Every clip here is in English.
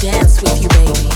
dance with you, baby.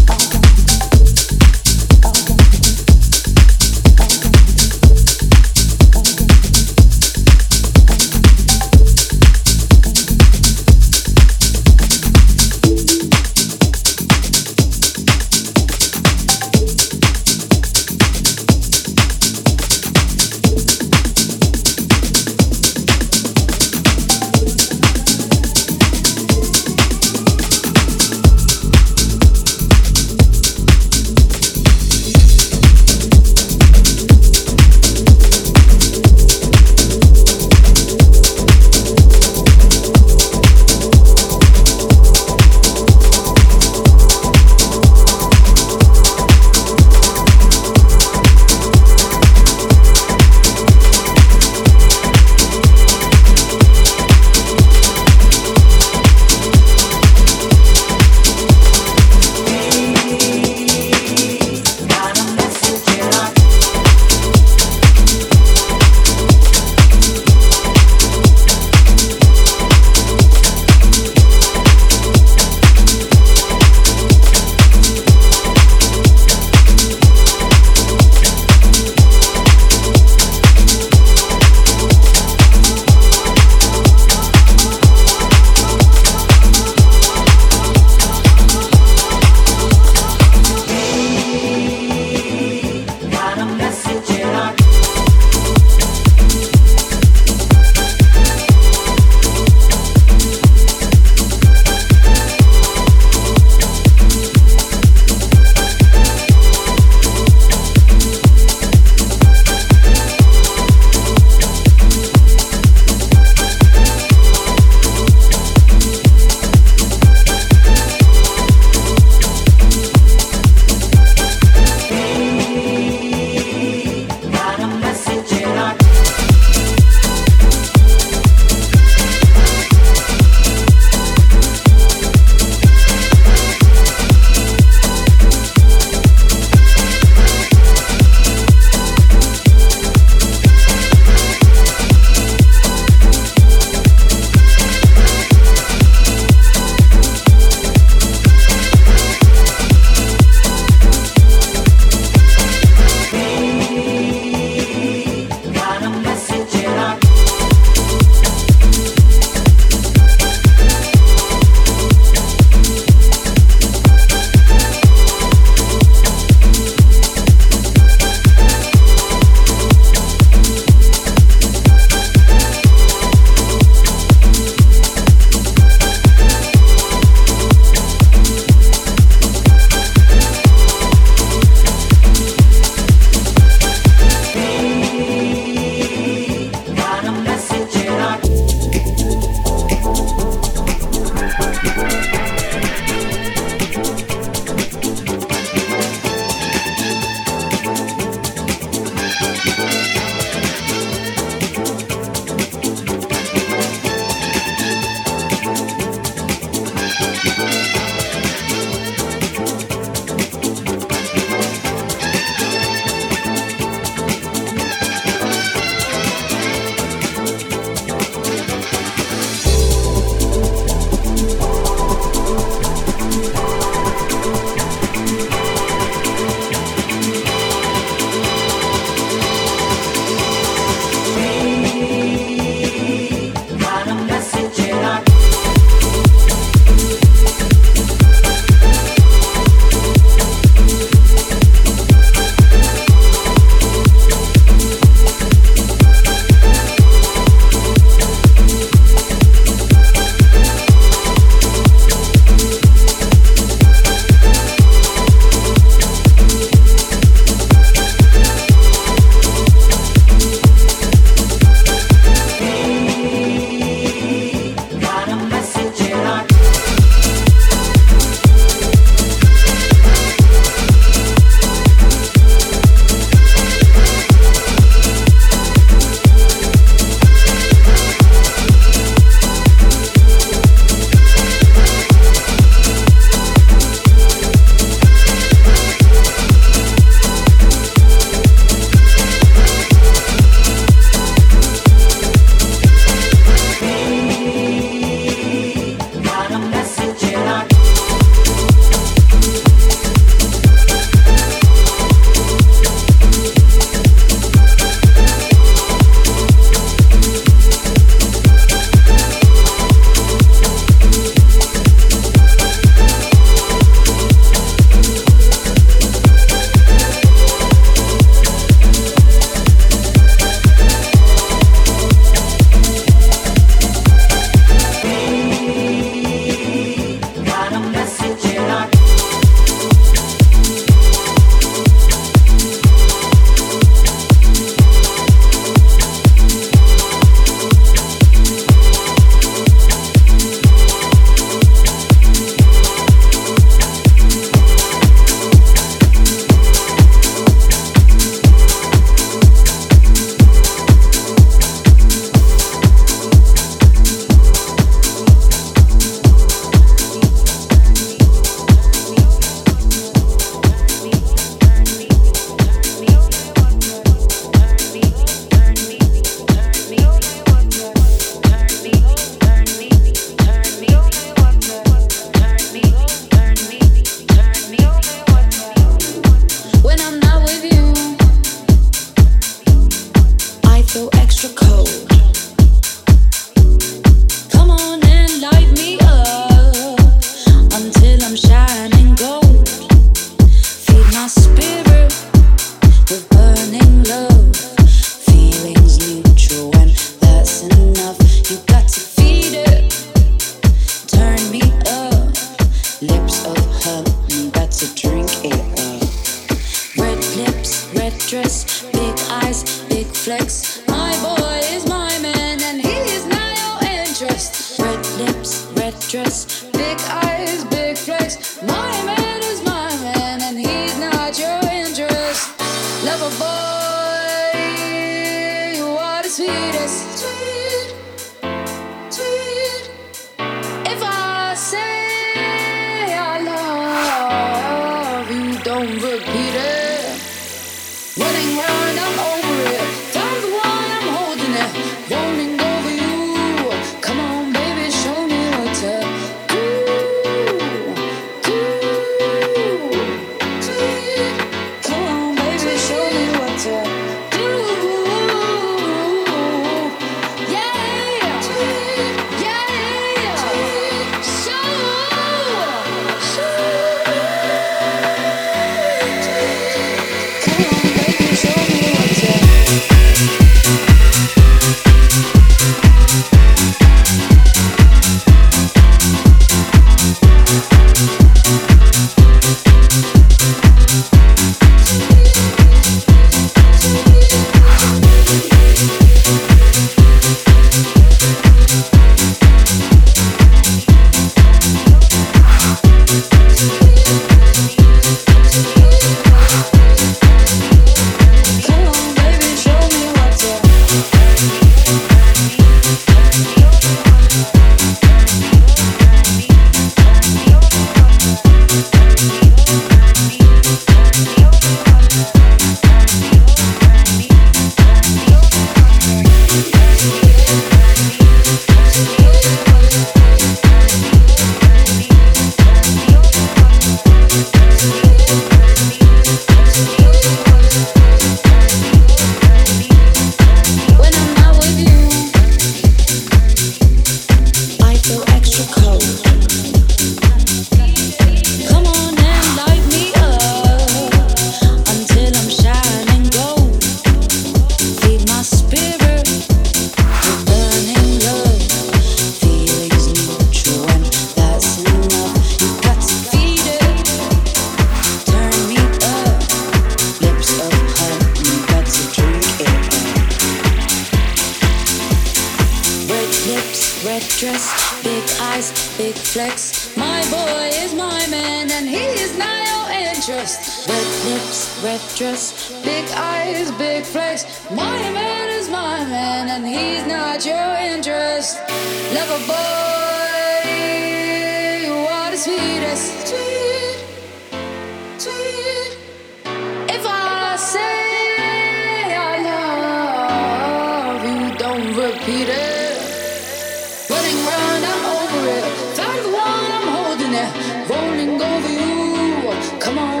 It. Rolling over you. Come on,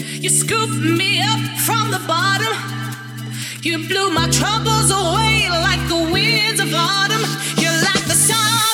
You scooped me up from the bottom. You blew my troubles away like the winds of autumn. You're like the sun.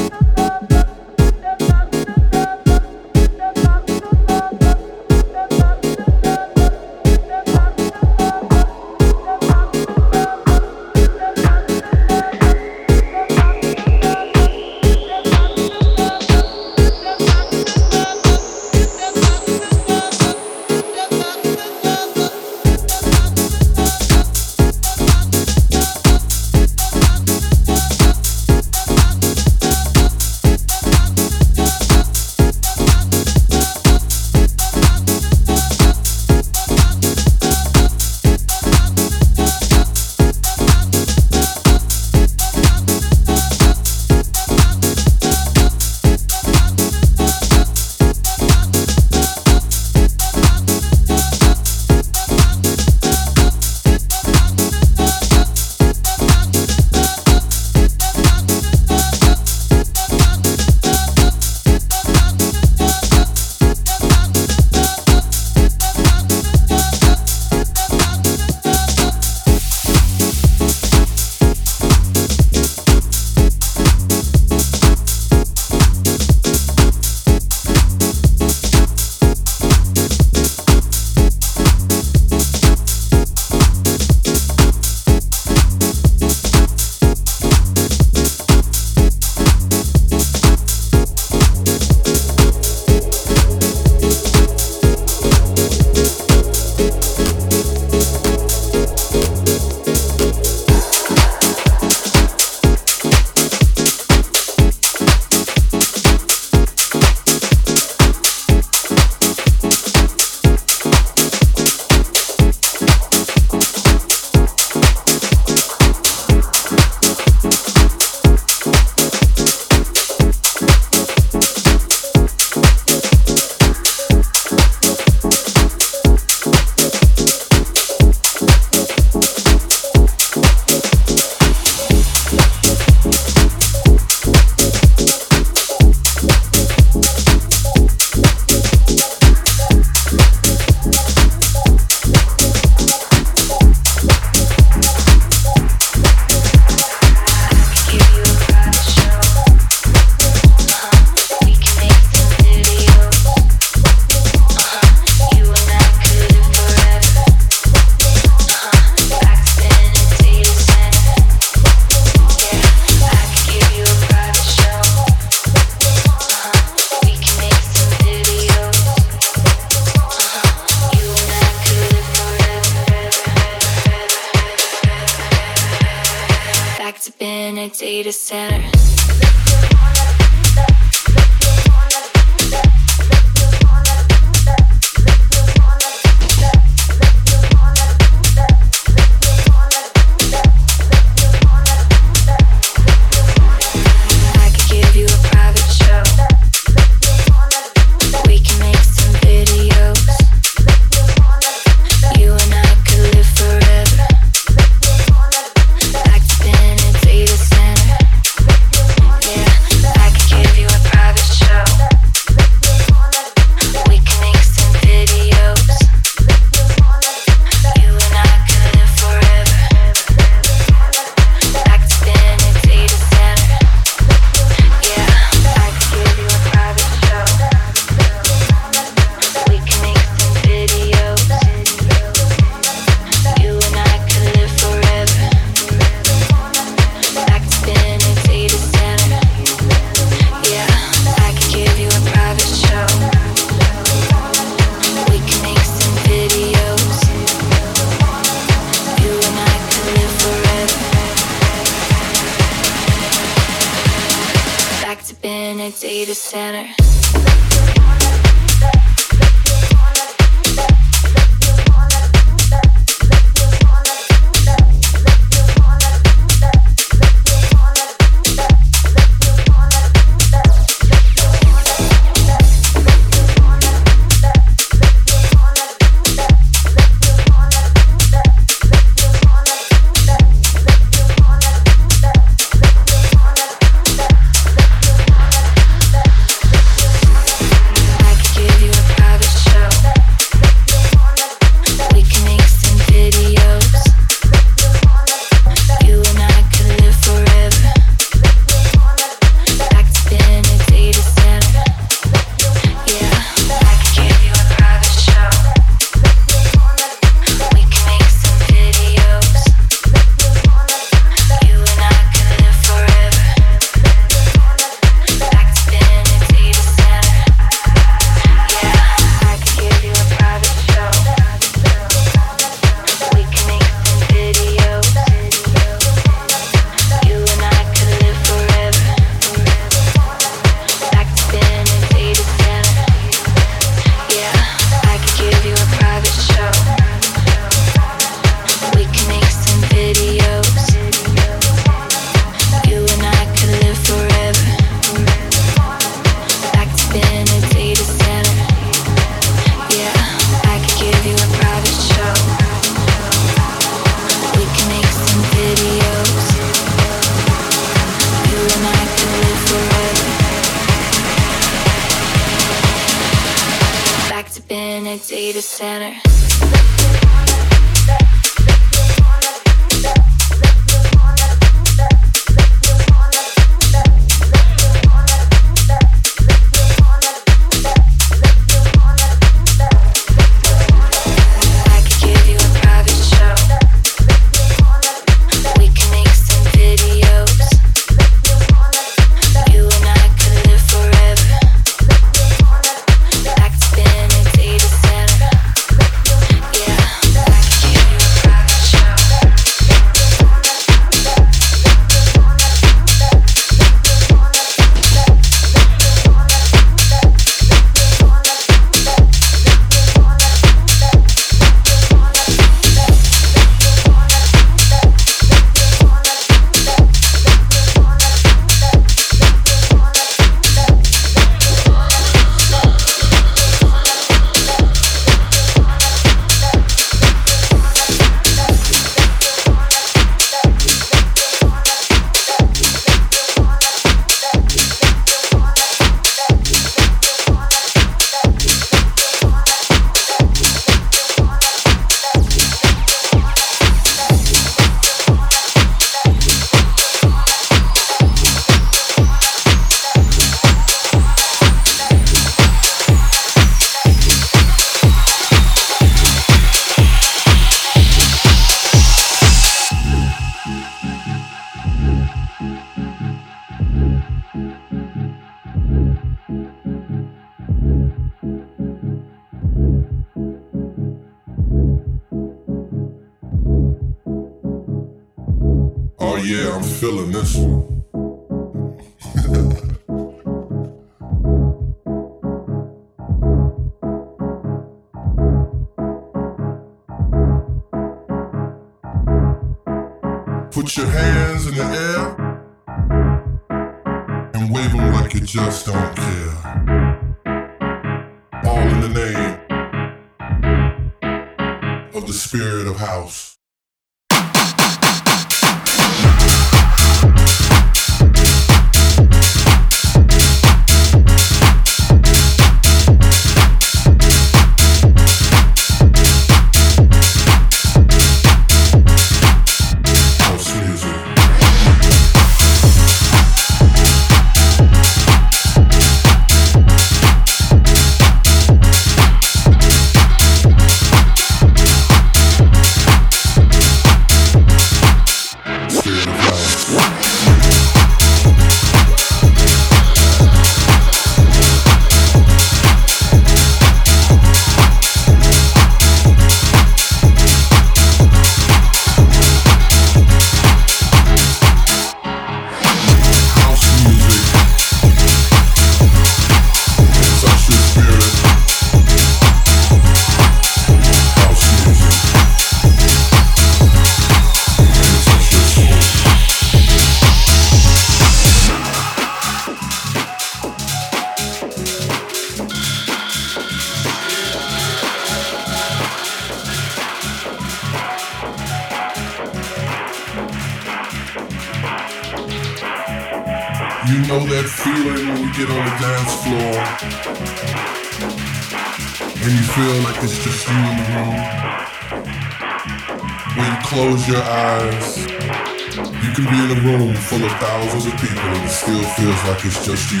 people and it still feels like it's just you.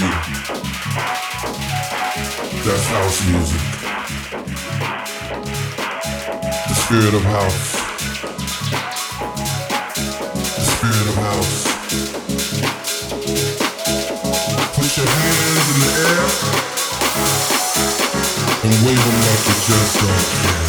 That's house music. The spirit of house. The spirit of house. Put your hands in the air and wave them like you just don't care.